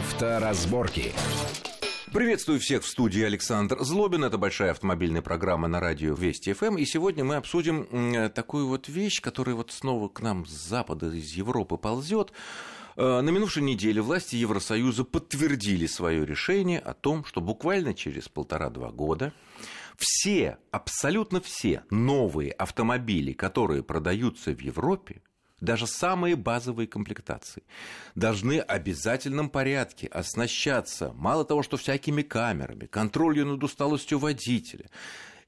Авторазборки. Приветствую всех в студии Александр Злобин. Это большая автомобильная программа на радио Вести ФМ. И сегодня мы обсудим такую вот вещь, которая вот снова к нам с Запада, из Европы ползет. Э, на минувшей неделе власти Евросоюза подтвердили свое решение о том, что буквально через полтора-два года все, абсолютно все новые автомобили, которые продаются в Европе, даже самые базовые комплектации, должны в обязательном порядке оснащаться, мало того, что всякими камерами, контролью над усталостью водителя,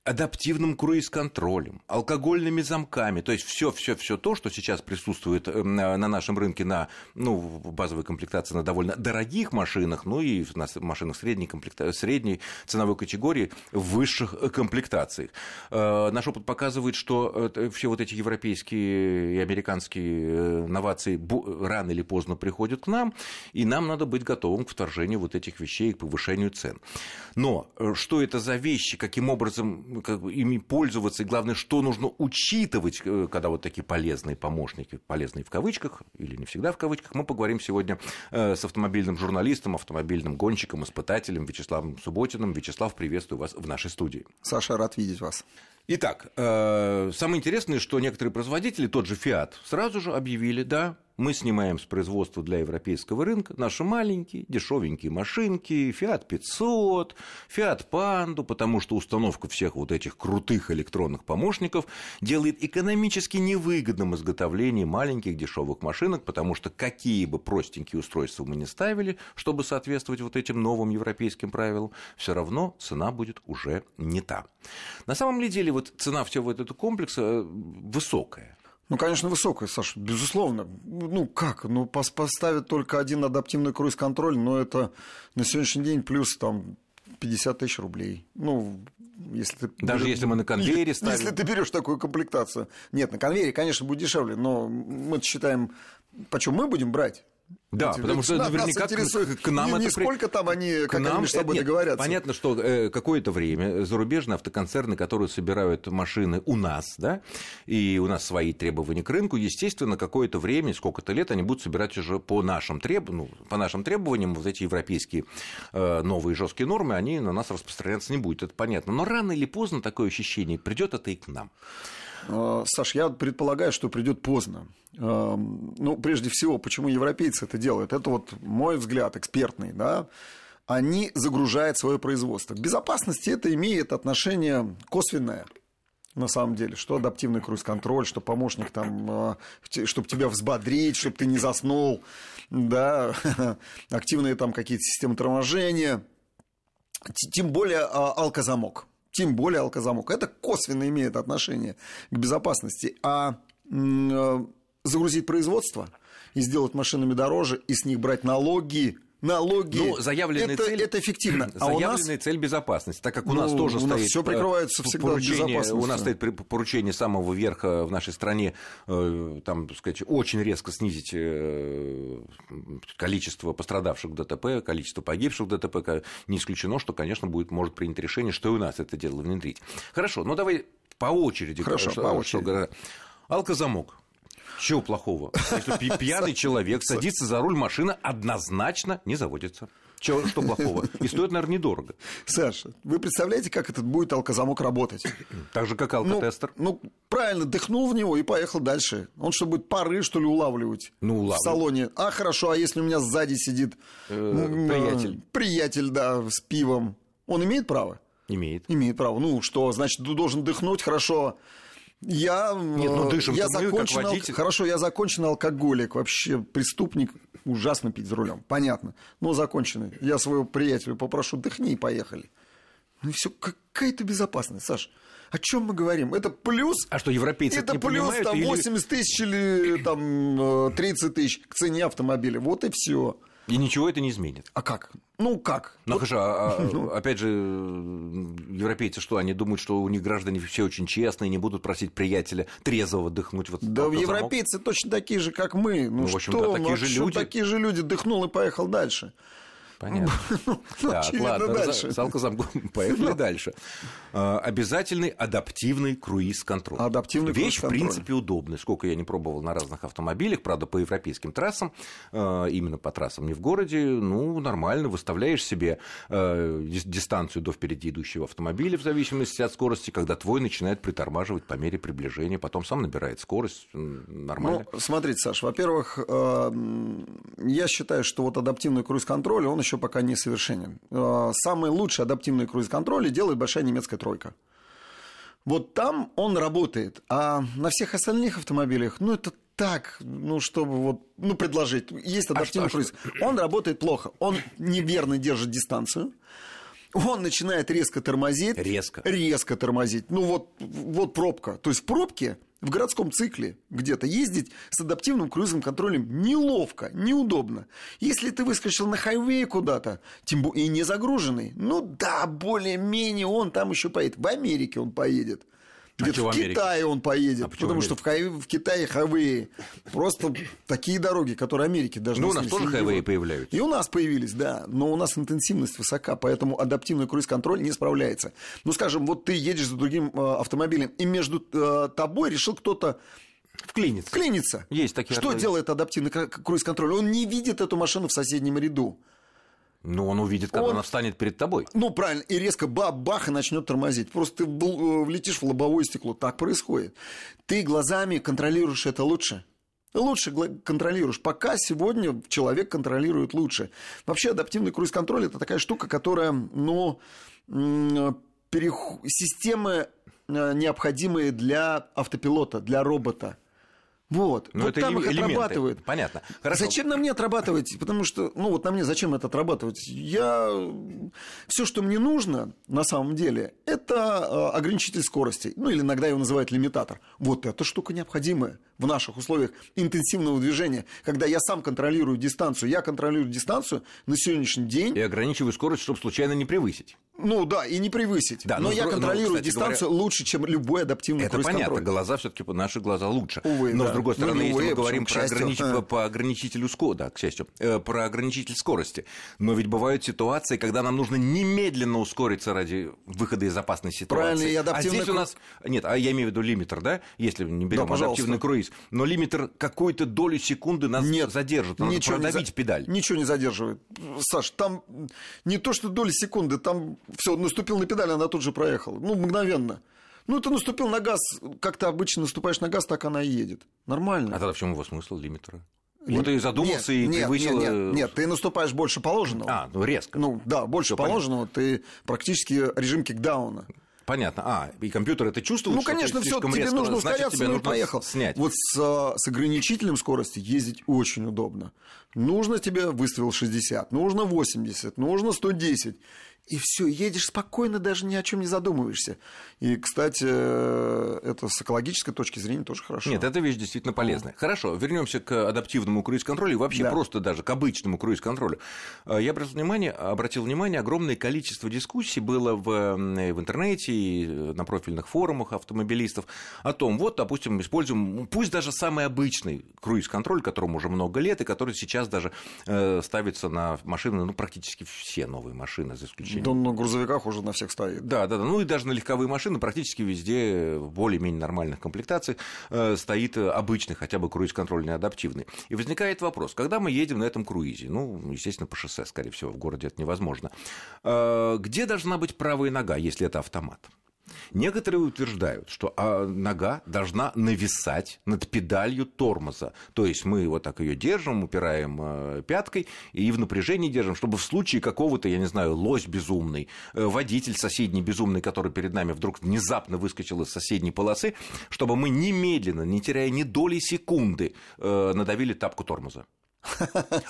адаптивным круиз-контролем, алкогольными замками, то есть все, все, все то, что сейчас присутствует эм, на нашем рынке на ну, базовой комплектации на довольно дорогих машинах, ну и на машинах средней, комплекта... средней ценовой категории в высших э, комплектациях. Э, наш опыт показывает, что все вот эти европейские и американские э, новации рано или поздно приходят к нам, и нам надо быть готовым к вторжению вот этих вещей и к повышению цен. Но что это за вещи, каким образом как бы, ими пользоваться, и главное, что нужно учитывать, э, когда вот такие полезные помощники, полезные в кавычках, или не всегда в кавычках, мы поговорим сегодня э, с автомобильным журналистом, автомобильным гонщиком, испытателем Вячеславом Субботиным. Вячеслав, приветствую вас в нашей студии. Саша, рад видеть вас. Итак, э, самое интересное, что некоторые производители, тот же Fiat, сразу же объявили, да, мы снимаем с производства для европейского рынка наши маленькие, дешевенькие машинки, Fiat 500, Fiat Panda, потому что установка всех вот этих крутых электронных помощников делает экономически невыгодным изготовление маленьких дешевых машинок, потому что какие бы простенькие устройства мы не ставили, чтобы соответствовать вот этим новым европейским правилам, все равно цена будет уже не та. На самом деле вот цена всего этого комплекса э, высокая. Ну, конечно, высокая, Саша, безусловно. Ну, как? Ну, поставят только один адаптивный круиз-контроль, но это на сегодняшний день плюс там 50 тысяч рублей. Ну, если ты Даже если мы на конвейере ставим. Если ты берешь такую комплектацию. Нет, на конвейере, конечно, будет дешевле, но мы считаем, почем мы будем брать. Да, Эти, потому что наверняка интересует, к, к нам не, это... сколько там они, как нам, они между собой нет, договорятся. Понятно, что э, какое-то время зарубежные автоконцерны, которые собирают машины у нас, да, и у нас свои требования к рынку, естественно, какое-то время, сколько-то лет они будут собирать уже по нашим, треб... ну, по нашим требованиям, вот эти европейские э, новые жесткие нормы, они на нас распространяться не будут, это понятно. Но рано или поздно такое ощущение придет это и к нам. Э, Саш, я предполагаю, что придет поздно. Э, ну, прежде всего, почему европейцы это делают? Это вот мой взгляд экспертный, да. Они загружают свое производство. К безопасности это имеет отношение косвенное на самом деле, что адаптивный круиз-контроль, что помощник там, э, чтобы тебя взбодрить, чтобы ты не заснул, да, активные там какие-то системы торможения, тем более алкозамок тем более алкозамок. Это косвенно имеет отношение к безопасности. А э, загрузить производство и сделать машинами дороже, и с них брать налоги – налоги. Ну, заявленная это, цель, это эффективно. А заявленная нас... цель безопасности, так как у ну, нас тоже у стоит... Все э, прикрывается всегда поручение, У нас стоит поручение самого верха в нашей стране, э, там, так сказать, очень резко снизить э, количество пострадавших в ДТП, количество погибших в ДТП. Не исключено, что, конечно, будет, может принять решение, что и у нас это дело внедрить. Хорошо, ну давай по очереди. Хорошо, что, по очереди. Что, алкозамок. Чего плохого? Если пьяный человек садится за руль машины, однозначно не заводится. Чего, что плохого? И стоит, наверное, недорого. Саша, вы представляете, как этот будет алкозамок работать? Так же, как алкотестер. Ну, ну, правильно, дыхнул в него и поехал дальше. Он что, будет пары, что ли, улавливать ну, улавливать. в салоне? А, хорошо, а если у меня сзади сидит э, приятель? Приятель, да, с пивом. Он имеет право? Имеет. Имеет право. Ну, что, значит, должен дыхнуть, хорошо, я, Нет, ну дышим я мы, закончен, как водитель. Хорошо, я законченный алкоголик, вообще преступник, ужасно пить за рулем, понятно. Но законченный. Я своего приятеля попрошу, дыхни и поехали. Ну и все, какая-то безопасность, Саш. О чем мы говорим? Это плюс... А что, европейцы это не плюс понимают, там 80 или... тысяч или там 30 э, тысяч к цене автомобиля. Вот и все. И ничего это не изменит. А как? Ну как? Ну вот... хорошо, а, а ну. опять же, европейцы что, они думают, что у них граждане все очень честные, не будут просить приятеля трезвого дыхнуть вот Да европейцы точно такие же, как мы. Ну, ну что, в общем, такие ну, же люди. Такие же люди, дыхнул и поехал дальше. Понятно. Ну, Так, очевидно, ладно, дальше. за- салка замком. Поехали дальше. А, Обязательный адаптивный круиз-контроль. Адаптивный Вещь, в принципе, удобная. Сколько я не пробовал на разных автомобилях, правда, по европейским трассам, э, именно по трассам, не в городе, ну, нормально, выставляешь себе дис- дистанцию до впереди идущего автомобиля в зависимости от скорости, когда твой начинает притормаживать по мере приближения, потом сам набирает скорость, нормально. Ну, смотрите, Саш, во-первых, я считаю, что вот адаптивный круиз-контроль, он еще пока не совершенен. Э, Самый лучший адаптивный круиз-контроль делает большая немецкая тройка. Вот там он работает, а на всех остальных автомобилях, ну, это так, ну, чтобы вот, ну, предложить. Есть адаптивный что- круиз. Он работает плохо. Он неверно держит дистанцию. Он начинает резко тормозить. Резко. Резко тормозить. Ну, вот, вот пробка. То есть в пробке в городском цикле где-то ездить с адаптивным круизным контролем неловко, неудобно. Если ты выскочил на хайвее куда-то, тем более и не загруженный, ну да, более-менее он там еще поедет. В Америке он поедет. Где-то чё в в Америке? Китае он поедет, А потому в что в, хай- в Китае хайвеи просто такие дороги, которые Америки даже Ну, у нас тоже хайвеи появляются. И у нас появились, да, но у нас интенсивность высока, поэтому адаптивный круиз-контроль не справляется. Ну, скажем, вот ты едешь за другим э, автомобилем, и между э, тобой решил кто-то Вклинится. вклиниться. Есть такие Что делает адаптивный круиз-контроль? Он не видит эту машину в соседнем ряду. Ну, он увидит, когда Он- она встанет перед тобой. Ну, правильно, и резко бах-бах и начнет тормозить. Просто ты э, влетишь в лобовое стекло. Так происходит. Ты глазами контролируешь это лучше. Лучше контролируешь. Пока сегодня человек контролирует лучше. Вообще адаптивный круиз-контроль это такая штука, которая, ну, перех- системы э, необходимые для автопилота, для робота. Вот. Ну, вот это там их элементы. отрабатывают. Понятно. Хорошо. Зачем на мне отрабатывать? Потому что, ну вот на мне зачем это отрабатывать? Я все, что мне нужно на самом деле, это э, ограничитель скорости. Ну или иногда его называют лимитатор. Вот эта штука необходимая в наших условиях интенсивного движения, когда я сам контролирую дистанцию. Я контролирую дистанцию на сегодняшний день. И ограничиваю скорость, чтобы случайно не превысить. Ну да, и не превысить. Да, но но я с дру- но, контролирую кстати дистанцию лучше, чем любой адаптивный Это понятно, глаза все-таки наши глаза лучше. Увы, Но да. с другой Ну, стороны, не если увы, мы а говорим про ограничитель, А. по ограничителю скорости, да, к счастью, э, про ограничитель скорости. Но ведь бывают ситуации, когда нам нужно немедленно ускориться ради выхода из опасной ситуации. Правильно, и а адаптивный здесь у нас нет, а я имею в виду лимитер, да, если не берем Да, адаптивный круиз, но лимитер какую-то долю секунды нас Нет, задержит, надо ничего не продавить за- педаль. Ничего не задерживает. Саш, там не то, что доли секунды, там все, наступил на педаль, она тут же проехала. Ну, мгновенно. Ну, ты наступил на газ, как ты обычно наступаешь на газ, так она и едет. Нормально. А тогда в чем его смысл лимитера? Лим- Вот и задумался и нет, нет, превысил... Нет, э, нет, нет, ты наступаешь больше положенного. А, ну резко. Ну, да, больше Всё понятно. положенного, ты практически режим кикдауна. Понятно. А, и компьютер это чувствует? Ну, ты конечно, все, тебе резко, нужно значит, ускоряться, тебе ну нужно поехал. снять. Вот с, а, с ограничителем скорости ездить очень удобно. Нужно тебе выставил 60, нужно 80, нужно 110. И все, едешь спокойно, даже ни о чем не задумываешься. И, кстати, э, это с экологической точки зрения тоже хорошо. Нет, эта вещь действительно полезная. Хорошо, вернемся к адаптивному круиз-контролю и вообще Да. просто даже к обычному круиз-контролю. Э, Я обратил внимание, обратил внимание, огромное количество дискуссий было в, м, в интернете и э, на профильных форумах автомобилистов о том, вот, допустим, используем, ну, пусть даже самый обычный круиз-контроль, которому уже много лет, и который сейчас даже э, ставится на машины, ну, практически все новые машины, за исключением Да, на грузовиках уже на всех стоит. Да, да, да. Ну и даже на легковые машины практически везде в более-менее нормальных комплектациях э, стоит э, обычный хотя бы круиз-контрольный адаптивный. И возникает вопрос, когда мы едем на этом круизе, ну, естественно, по шоссе, скорее всего, в городе это невозможно, э, где должна быть правая нога, если это автомат? Некоторые утверждают, что а, нога должна нависать над педалью тормоза. То есть мы вот так ее держим, упираем э, пяткой и в напряжении держим, чтобы в случае какого-то, я не знаю, лось безумный, э, водитель соседний безумный, который перед нами вдруг внезапно выскочил из соседней полосы, чтобы мы немедленно, не теряя ни доли секунды, э, надавили тапку тормоза.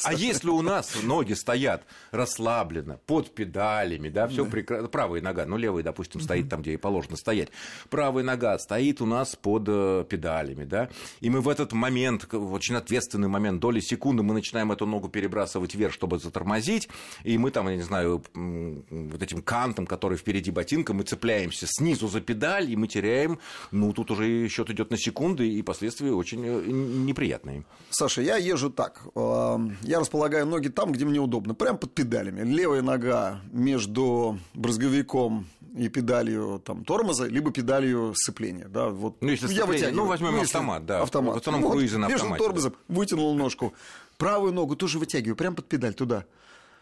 А если у нас ноги стоят расслабленно, под педалями, да, все прекрасно, правая нога, ну, левая, допустим, стоит там, где и положено стоять, правая нога стоит у нас под э, педалями, да, и мы в этот момент, в очень ответственный момент, доли секунды, мы начинаем эту ногу перебрасывать вверх, чтобы затормозить, и мы там, я не знаю, вот этим кантом, который впереди ботинка, мы цепляемся снизу за педаль, и мы теряем, ну, тут уже счет идет на секунды, и последствия очень э, неприятные. Саша, я езжу так. Я располагаю ноги там, где мне удобно, прямо под педалями. Левая нога между брызговиком и педалью там, тормоза, либо педалью сцепления. Да, вот. Ну, если я вытягиваю. Ну, возьмем ну, автомат, да. Автомат. В основном ну, круизы на автомате. Между тормозом вытянул ножку. Правую ногу тоже вытягиваю, прямо под педаль туда.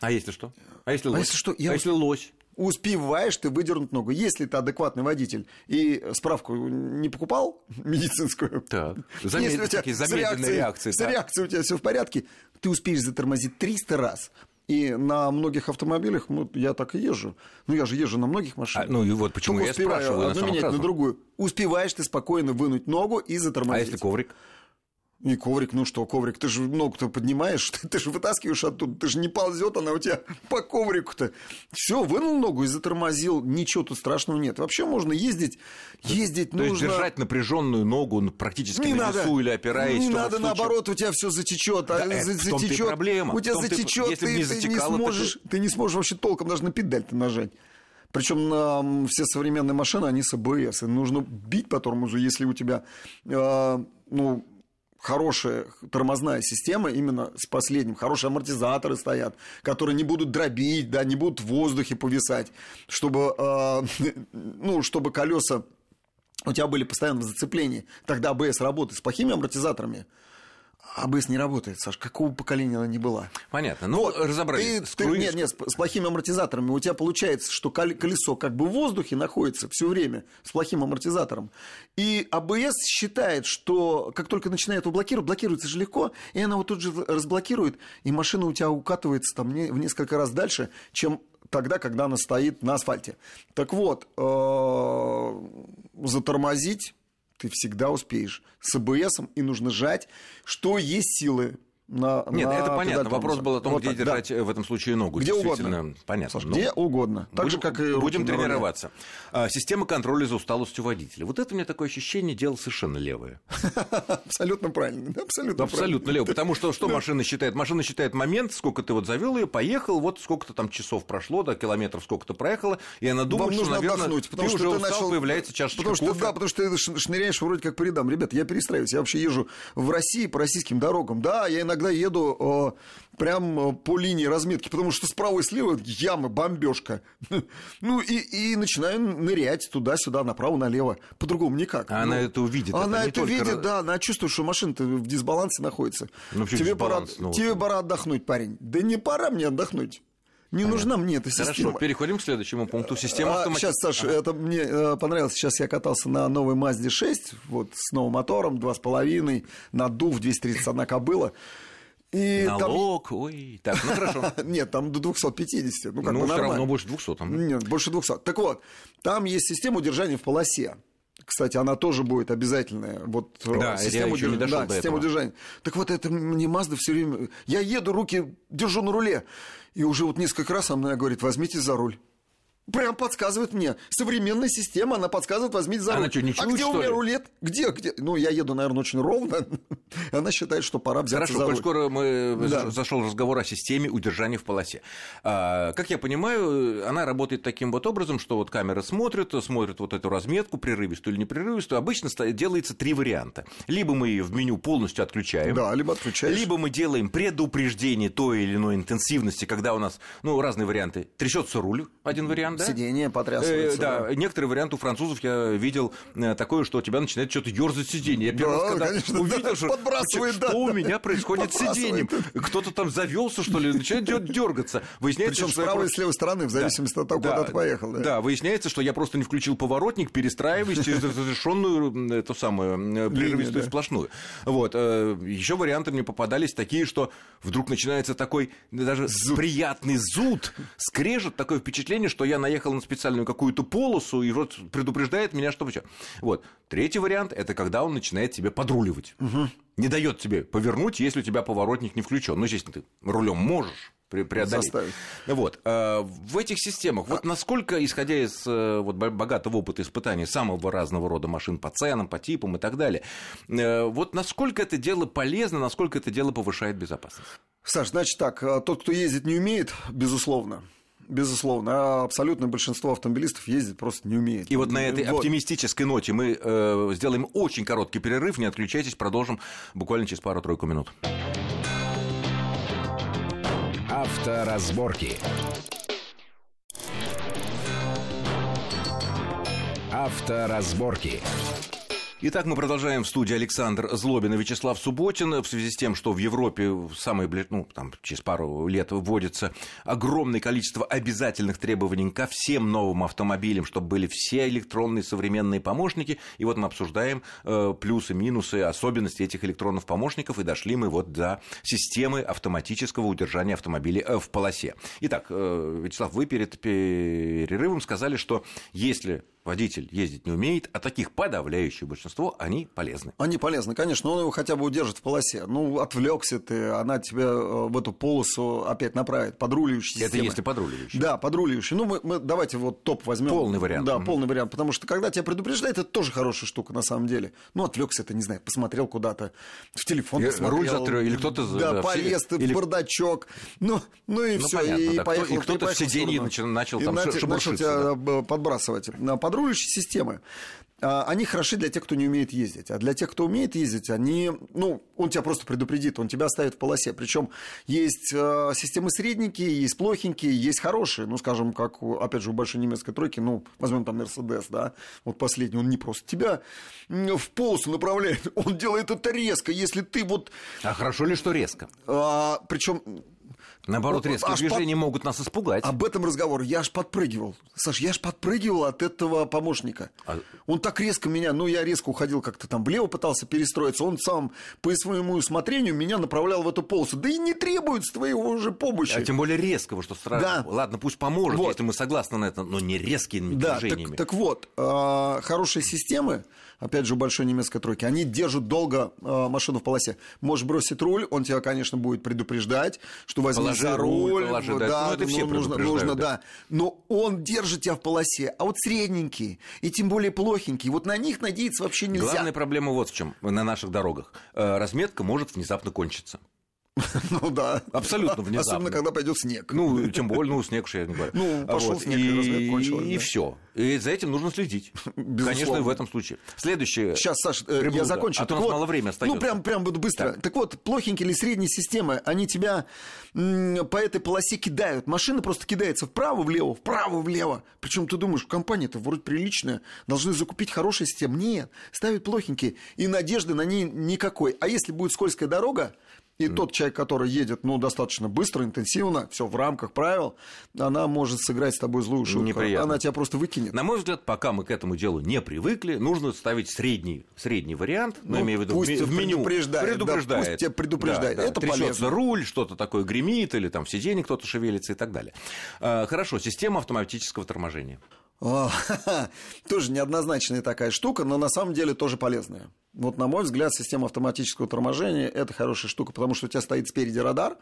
А если что? А если а лось? А если что? Я... А если лось? успеваешь ты выдернуть ногу. Если ты адекватный водитель и справку не покупал медицинскую, так. Замед... если у тебя с реакцией, реакции, с реакцией у тебя все в порядке, ты успеешь затормозить 300 раз. И на многих автомобилях, ну, я так и езжу. Ну, я же езжу на многих машинах. А, ну, и вот почему Только я спрашиваю. Одну менять на другую. Успеваешь ты спокойно вынуть ногу и затормозить. А если коврик? И коврик, ну что, коврик, ты же ногу-то поднимаешь, ты, ты же вытаскиваешь оттуда, ты же не ползет она у тебя по коврику-то. Все, вынул ногу и затормозил, ничего тут страшного нет. Вообще можно ездить, ездить То нужно... есть держать напряженную ногу практически не на надо, весу или опираясь. Не надо, случае... наоборот, у тебя все затечет, да, а, затечет. проблема. У тебя затечет, ты, ты, не, затекало, не сможешь, ты... ты не сможешь вообще толком даже на педаль-то нажать. Причем на все современные машины, они с АБС. И нужно бить по тормозу, если у тебя э, ну, хорошая тормозная система именно с последним. Хорошие амортизаторы стоят, которые не будут дробить, да, не будут в воздухе повисать, чтобы, э, ну, чтобы колеса у тебя были постоянно в зацеплении. Тогда АБС работает с плохими амортизаторами – АБС не работает, Саш, какого поколения она не была. Понятно. Ну, вот, разобрались. Ты, ты, нет, нет, с, с плохими амортизаторами. У тебя получается, что колесо как бы в воздухе находится все время с плохим амортизатором. И АБС считает, что как только начинает его блокировать, блокируется же легко, и она вот тут же разблокирует, и машина у тебя укатывается там в несколько раз дальше, чем тогда, когда она стоит на асфальте. Так вот, э, затормозить ты всегда успеешь. С АБСом и нужно жать, что есть силы на Нет, на это понятно. Вопрос был о том, вот где так, держать да. Э, в этом случае ногу. Где угодно. Понятно. Саш, ну, где угодно. Так будем, же, как и Будем тренироваться. А, система контроля за усталостью водителя. Вот это у меня такое ощущение, дело совершенно левое. Абсолютно правильно. Абсолютно, Абсолютно левое. Потому что что машина считает? Машина считает момент, сколько ты вот завел ее, поехал, вот сколько-то там часов прошло, до километров сколько-то проехало, и она думает, что, наверное, ты что уже устал, появляется чашечка кофе. Да, потому что ты шныряешь вроде как по рядам. Ребята, я перестраиваюсь. Я вообще езжу в России по российским дорогам. Да, я иногда еду прям по линии разметки, потому что справа и слева ямы, бомбежка. Ну и, и начинаю нырять туда-сюда, направо-налево. По-другому никак. А ну, она это увидит. Она это, это видит, да, она чувствует, что машина-то в дисбалансе находится. Ну, тебе, пора, ну, тебе пора отдохнуть, парень. Да не пора мне отдохнуть. Не Понятно. нужна мне эта система. Хорошо, переходим к следующему пункту. Система автоматизации. Сейчас, Саша, ага. это мне э, понравилось. Сейчас я катался на новой Мазде 6, вот с новым мотором, 2,5, надув, 231 кобыла. И Налог, там... ой, так, ну хорошо. Нет, там до 250, ну как ну, бы все равно больше 200. Там. Нет, больше 200. Так вот, там есть система удержания в полосе. Кстати, она тоже будет обязательная. Вот э, да, система, я удерж... не да, до система этого. удержания. Так вот, это мне Мазда все время... Я еду, руки держу на руле. И уже вот несколько раз она говорит, возьмите за руль прям подсказывает мне. Современная система, она подсказывает, возьмите за руль. Она что, не чует, а где у меня рулет? Где? где? Ну, я еду, наверное, очень ровно. она считает, что пора взяться Хорошо, за руль. скоро мы да. зашел разговор о системе удержания в полосе. А, как я понимаю, она работает таким вот образом, что вот камера смотрит, смотрит вот эту разметку, прерывистую или непрерывистую. Обычно делается три варианта. Либо мы ее в меню полностью отключаем. Да, либо отключаешь. Либо мы делаем предупреждение той или иной интенсивности, когда у нас, ну, разные варианты. Трясется руль, один вариант, да? Сиденье потрясывается. Э, да, да, некоторые варианты у французов я видел э, такое, что у тебя начинает что-то ерзать сиденье. Я первый да, раз, когда конечно, увидел, да, что, подбрасывает, что да, у меня происходит с сиденьем. Кто-то там завелся, что ли, начинает дергаться. Выясняется, Причем с правой и с левой стороны, в зависимости да, от того, да, куда ты поехал. Да. да, выясняется, что я просто не включил поворотник, перестраиваясь через разрешенную эту самую э, прерывистую сплошную. Вот. Еще варианты мне попадались такие, что вдруг начинается такой даже приятный зуд, скрежет, такое впечатление, что я наехал на специальную какую-то полосу и вот предупреждает меня, что что. Вот. Третий вариант – это когда он начинает тебе подруливать. Угу. Не дает тебе повернуть, если у тебя поворотник не включен. Ну, естественно, ты рулем можешь преодолеть. Заставить. Вот. А, в этих системах, вот насколько, исходя из э, вот, богатого опыта испытаний самого разного рода машин по ценам, по типам и так далее, э, вот насколько это дело полезно, насколько это дело повышает безопасность? Саш, значит так, э, тот, кто ездить не умеет, безусловно, безусловно. А абсолютное большинство автомобилистов ездит просто не умеет. И вот на этой вот. оптимистической ноте мы э, сделаем очень короткий перерыв. Не отключайтесь, продолжим буквально через пару-тройку минут. Авторазборки. Авторазборки. Итак, мы продолжаем в студии Александр Злобин и Вячеслав Субботин. В связи с тем, что в Европе самые, ну, там, через пару лет вводится огромное количество обязательных требований ко всем новым автомобилям, чтобы были все электронные современные помощники. И вот мы обсуждаем э, плюсы, минусы, особенности этих электронных помощников. И дошли мы вот до системы автоматического удержания автомобиля э, в полосе. Итак, э, Вячеслав, вы перед перерывом сказали, что если водитель ездить не умеет, а таких подавляющее большинство, они полезны. Они полезны, конечно, он его хотя бы удержит в полосе. Ну, отвлекся ты, она тебя э, в эту полосу опять направит, подруливающая Это если подруливающий. Да, подруливающий. Ну, мы, мы давайте вот топ возьмем. Полный вариант. Да, угу. полный вариант, потому что когда тебя предупреждает, это тоже хорошая штука на самом деле. Ну, отвлекся ты, не знаю, посмотрел куда-то, в телефон посмотрел. Руль затрёл, или кто-то... Да, да полез ты или... в бардачок, ну, ну и ну, все, и да. поехал. И кто-то в сиденье начал, начал там начал, начал тебя да. подбрасывать. Подруливающие системы а, они хороши для тех, кто не умеет ездить. А для тех, кто умеет ездить, они, ну, он тебя просто предупредит, он тебя оставит в полосе. Причем есть э, системы средненькие, есть плохенькие, есть хорошие. Ну, скажем, как, опять же, у большой немецкой тройки, ну, возьмем там Мерседес, да, вот последний, он не просто тебя в полосу направляет, он делает это резко, если ты вот... А хорошо ли, что резко? А, причем Наоборот, резкие движения под... могут нас испугать. Об этом разговор. Я аж подпрыгивал. Саш, я аж подпрыгивал от этого помощника. А... Он так резко меня... Ну, я резко уходил как-то там влево, пытался перестроиться. Он сам по своему усмотрению меня направлял в эту полосу. Да и не требуется твоего уже помощи. А тем более резкого, что страшно. Да. Ладно, пусть поможет, вот. если мы согласны на это, но не резкими да, движениями. Так, так вот, э, хорошие системы опять же, у большой немецкой тройки, они держат долго э, машину в полосе. Можешь бросить руль, он тебя, конечно, будет предупреждать, что возьми положи за руль. Положи, да, да, ну, это все нужно, нужно, да. да. Но он держит тебя в полосе. А вот средненькие, и тем более плохенькие, вот на них надеяться вообще нельзя. Главная проблема вот в чем на наших дорогах. Э, разметка может внезапно кончиться. Ну да. Абсолютно внезапно. Особенно, когда пойдет снег. Ну, тем более, ну, снег уж я не говорю. Ну, пошел вот. снег, и, кончилось. И да. все. И за этим нужно следить. Безусловно. Конечно, в этом случае. Следующее. Сейчас, Саш, э, приблуда. я закончу. А то у нас вот, мало времени остается. Ну, прям, прям буду быстро. Так. так вот, плохенькие или средние системы, они тебя по этой полосе кидают. Машина просто кидается вправо-влево, вправо-влево. Причем ты думаешь, компания-то вроде приличная, должны закупить хорошие системы. Нет, ставят плохенькие. И надежды на ней никакой. А если будет скользкая дорога, и mm. тот человек, который едет, ну, достаточно быстро, интенсивно, все в рамках правил, она может сыграть с тобой злую шутку. Неприятно. Она тебя просто выкинет. На мой взгляд, пока мы к этому делу не привыкли, нужно ставить средний, средний вариант, ну, ну, имею в виду пусть в меню. Предупреждает. предупреждает. Да, пусть тебя предупреждает. Да, да. Это Трясется полезно. руль, что-то такое гремит, или там в сиденье кто-то шевелится и так далее. А, хорошо, система автоматического торможения. Тоже неоднозначная такая штука, но на самом деле тоже полезная. Вот, на мой взгляд, система автоматического торможения – это хорошая штука, потому что у тебя стоит спереди радар,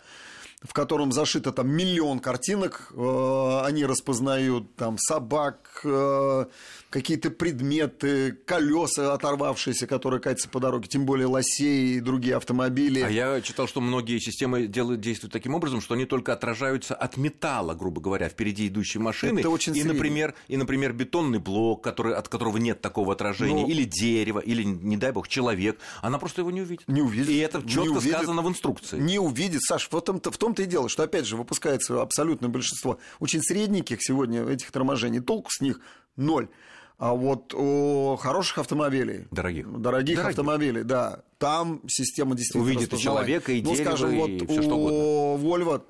в котором зашито там миллион картинок, э, они распознают там собак, э, какие-то предметы, колеса оторвавшиеся, которые катятся по дороге, тем более лосей и другие автомобили. А я читал, что многие системы делают, действуют таким образом, что они только отражаются от металла, грубо говоря, впереди идущей машины. Это очень и, например, и, например, бетонный блок, который, от которого нет такого отражения, ну, или дерево, или, не дай бог, человек, она просто его не увидит. Не увидит. И это четко сказано в инструкции. Не увидит, Саш, в том-то, в том-то и дело, что, опять же, выпускается абсолютное большинство очень средненьких сегодня этих торможений, толку с них ноль. А вот у хороших автомобилей, дорогих, дорогих, дорогих. автомобилей, да, там система действительно увидит и человека, и ну, дерево, скажем, вот и все что угодно. Volvo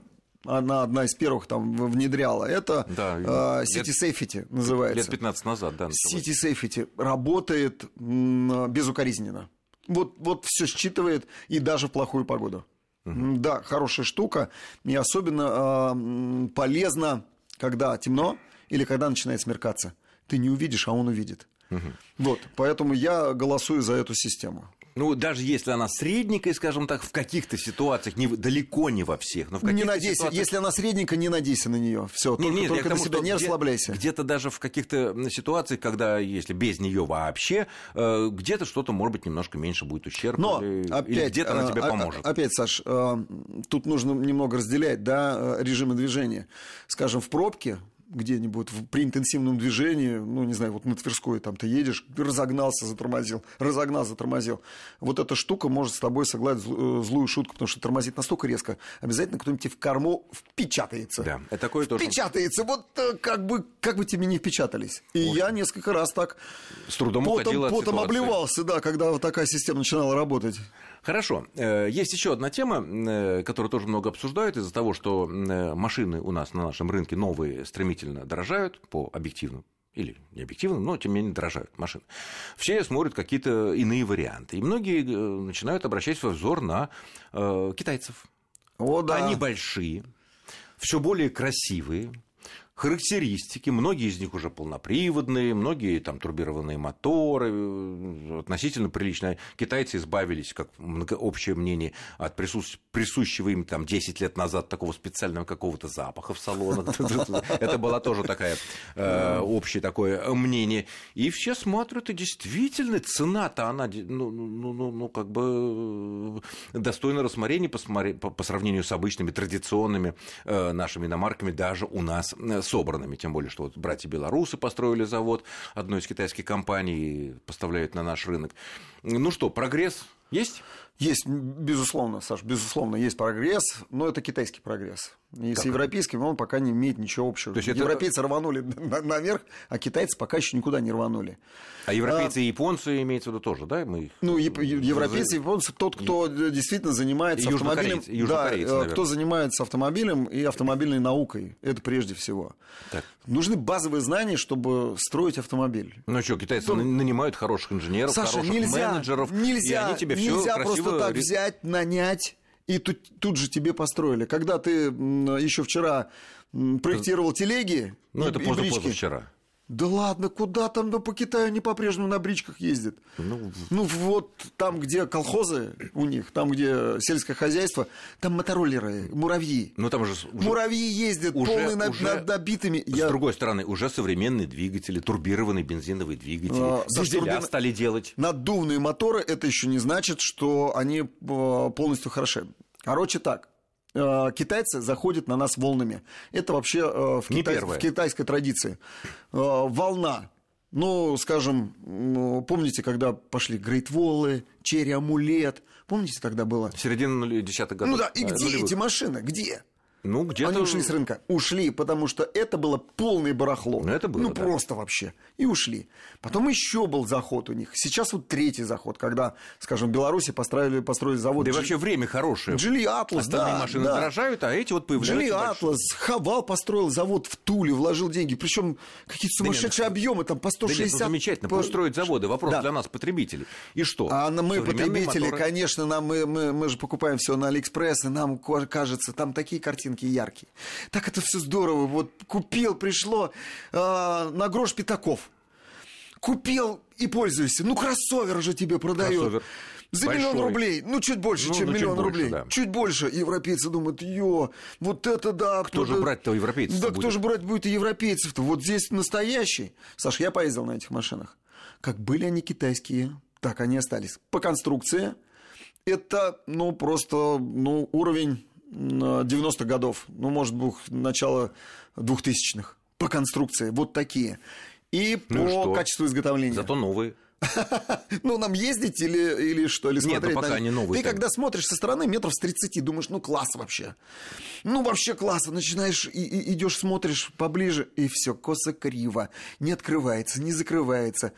она одна из первых там внедряла. Это да, uh, City Safety называется. Лет 15 назад, да. City Safety работает безукоризненно. Вот, вот все считывает и даже в плохую погоду. Угу. Да, хорошая штука. И особенно э, полезно, когда темно или когда начинает смеркаться ты не увидишь, а он увидит. Угу. Вот, поэтому я голосую за эту систему. Ну, даже если она средненькая, скажем так, в каких-то ситуациях, не, далеко не во всех, но в каких-то Не надейся, ситуациях... если она средненькая, не надейся на нее. Все, не, только, нет, только на тому, себя не расслабляйся. Где-то даже в каких-то ситуациях, когда, если без нее вообще, э, где-то что-то, может быть, немножко меньше будет ущерб, но или, опять, или где-то она тебе а, поможет. Опять, Саш, э, тут нужно немного разделять да, режимы движения. Скажем, в пробке где-нибудь при интенсивном движении, ну, не знаю, вот на Тверской там ты едешь, разогнался, затормозил, разогнал, затормозил. Вот эта штука может с тобой сыграть э, злую шутку, потому что тормозит настолько резко, обязательно кто-нибудь тебе в корму впечатается. Да, это такое тоже. Впечатается, вот э, как бы, как бы тебе не впечатались. И Ой. я несколько раз так с трудом потом, потом обливался, да, когда вот такая система начинала работать. Хорошо. Э, есть еще одна тема, э, которую тоже много обсуждают из-за того, что э, машины у нас на нашем рынке новые стремительно дорожают по объективным или не объективно, но тем не менее дорожают машины. Все смотрят какие-то иные варианты. И многие начинают обращать свой взор на э, китайцев. О, да. Они большие, все более красивые, характеристики. Многие из них уже полноприводные, многие там турбированные моторы, э, относительно приличные. Китайцы избавились, как общее мнение, от присущего им там 10 лет назад такого специального какого-то запаха в салонах. Это было тоже такое э, общее такое мнение. И все смотрят, и действительно цена-то она, ну, ну, ну, ну как бы э, достойна рассмотрения по сравнению с обычными традиционными нашими иномарками даже у нас собранными, тем более, что вот братья белорусы построили завод одной из китайских компаний, поставляют на наш рынок. Ну что, прогресс есть? Есть, безусловно, Саш, безусловно, есть прогресс, но это китайский прогресс. И так. с европейским он пока не имеет ничего общего. То есть Европейцы это... рванули наверх, а китайцы пока еще никуда не рванули. А европейцы а... и японцы имеется в виду тоже, да? Мы... Ну, европейцы и японцы тот, кто и... действительно занимается автомобилем. Да, э, кто занимается автомобилем и автомобильной наукой. Это прежде всего. Так. Нужны базовые знания, чтобы строить автомобиль. Ну что, китайцы То... нанимают хороших инженеров, Саша, хороших нельзя, менеджеров, нельзя, и они тебе нельзя все просто так взять, нанять и тут, тут же тебе построили. Когда ты еще вчера проектировал телеги ну, и, это позавчера. Да ладно, куда там, да по Китаю они по-прежнему на бричках ездят. Ну, ну вот там, где колхозы у них, там, где сельское хозяйство, там мотороллеры, муравьи. Ну там же уже, муравьи ездят уже, полные уже, над, набитыми. С Я... другой стороны, уже современные двигатели, турбированные бензиновые двигатели, а, дизеля турбин... стали делать. Наддувные моторы, это еще не значит, что они э, полностью хороши. Короче так, китайцы заходят на нас волнами. Это вообще э, в, китай... в китайской традиции. Э, волна. Ну, скажем, помните, когда пошли Грейтволы, Черри Амулет? Помните, тогда было? Середина десятых годов. Ну да, и где нулевых. эти машины? Где? Ну, где-то... Они ушли с рынка. Ушли, потому что это было полное барахло. Ну, это было, Ну, да. просто вообще. И ушли. Потом еще был заход у них. Сейчас вот третий заход, когда, скажем, в Беларуси построили, построили завод. Да и вообще время хорошее. Джили Атлас, Остальные да, машины да. дорожают, а эти вот появляются. Джили Атлас, Хавал построил завод в Туле, вложил деньги. Причем какие-то сумасшедшие да нет, объемы, там по 160. Да нет, ну, замечательно, по... строить заводы. Вопрос да. для нас, потребителей. И что? А мы, потребители, моторы... конечно, нам, мы, мы, мы же покупаем все на Алиэкспресс, и нам кажется, там такие картинки яркие. Так это все здорово. Вот купил, пришло э, на грош пятаков. Купил и пользуйся. Ну, кроссовер же тебе продает. Кроссовер. За Большой. миллион рублей, ну чуть больше, ну, чем ну, миллион чуть рублей. Больше, да. Чуть больше. Европейцы думают, ё, вот это да. Кто, кто же брать-то европейцев? Да, будет? кто же брать будет и европейцев-то? Вот здесь настоящий. Саш, я поездил на этих машинах. Как были они китайские, так они остались. По конструкции это, ну, просто, ну, уровень 90-х годов, ну, может быть, начало 2000-х, по конструкции, вот такие. И ну по и качеству изготовления. Зато новые. Ну, нам ездить или, или что, или смотреть? Нет, ну, пока не новые. Ты когда смотришь со стороны метров с 30, думаешь, ну, класс вообще. Ну, вообще класс. Начинаешь, и, и, идешь, смотришь поближе, и все косо криво. Не открывается, не закрывается.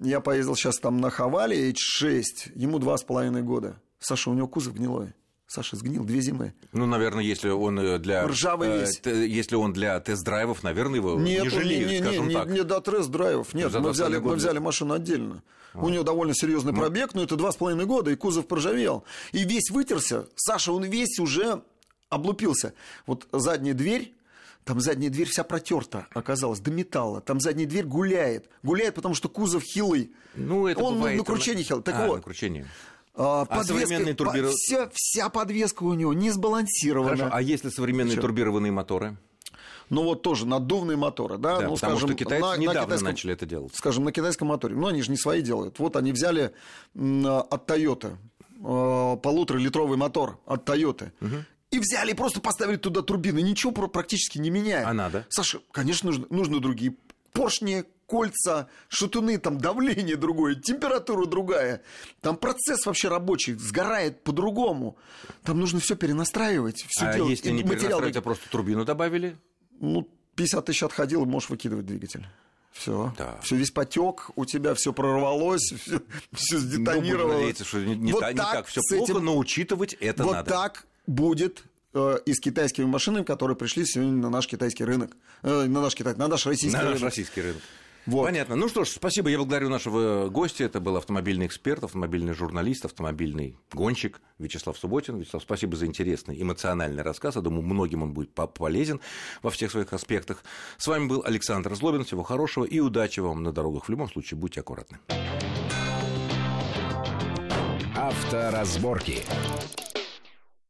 Я поездил сейчас там на Хавале H6, ему два с половиной года. Саша, у него кузов гнилой. Саша сгнил две зимы. Ну, наверное, если он э, для... Ржавый весь. Э, если он для тест-драйвов, наверное, его нет, не жалеют, не, не, скажем не, так. Не, не до тест-драйвов, нет. Мы взяли, мы взяли машину отдельно. А. У нее довольно серьезный ну. пробег, но это два с половиной года, и кузов проржавел. И весь вытерся. Саша, он весь уже облупился. Вот задняя дверь там задняя дверь вся протерта оказалась до металла. Там задняя дверь гуляет. Гуляет, потому что кузов хилый. Ну, это Он бывает, на кручении хилый. Так а, вот, на кручении. А, а современные турбированные... Вся, вся подвеска у него не сбалансирована. Хорошо, а если современные Что? турбированные моторы? Ну вот тоже наддувные моторы, да, да ну, потому скажем, что китайцы на, недавно на китайском, начали это делать. Скажем, на китайском моторе. Но они же не свои делают. Вот они взяли от Toyota полуторалитровый мотор от Toyota. Угу. И взяли и просто поставили туда турбины, ничего практически не меняя. А надо? Саша, конечно, нужно, нужно другие поршни, кольца, шатуны, там давление другое, температура другая. Там процесс вообще рабочий, сгорает по-другому. Там нужно все перенастраивать, все а делать. если не перенастраивать, а просто турбину добавили? Ну, 50 тысяч отходил, можешь выкидывать двигатель. Все. Да. Все весь потек, у тебя все прорвалось, все, все сдетонировало. Ну, надеяться, что не, не, вот та, не так так все плохо, этим- но учитывать это вот надо. так будет э, и с китайскими машинами, которые пришли сегодня на наш китайский рынок. Э, на наш китайский, на наш российский На наш рынок. российский рынок. Вот. Понятно. Ну что ж, спасибо. Я благодарю нашего гостя. Это был автомобильный эксперт, автомобильный журналист, автомобильный гонщик Вячеслав Субботин. Вячеслав, спасибо за интересный, эмоциональный рассказ. Я думаю, многим он будет по- полезен во всех своих аспектах. С вами был Александр Злобин. Всего хорошего и удачи вам на дорогах. В любом случае, будьте аккуратны. Авторазборки.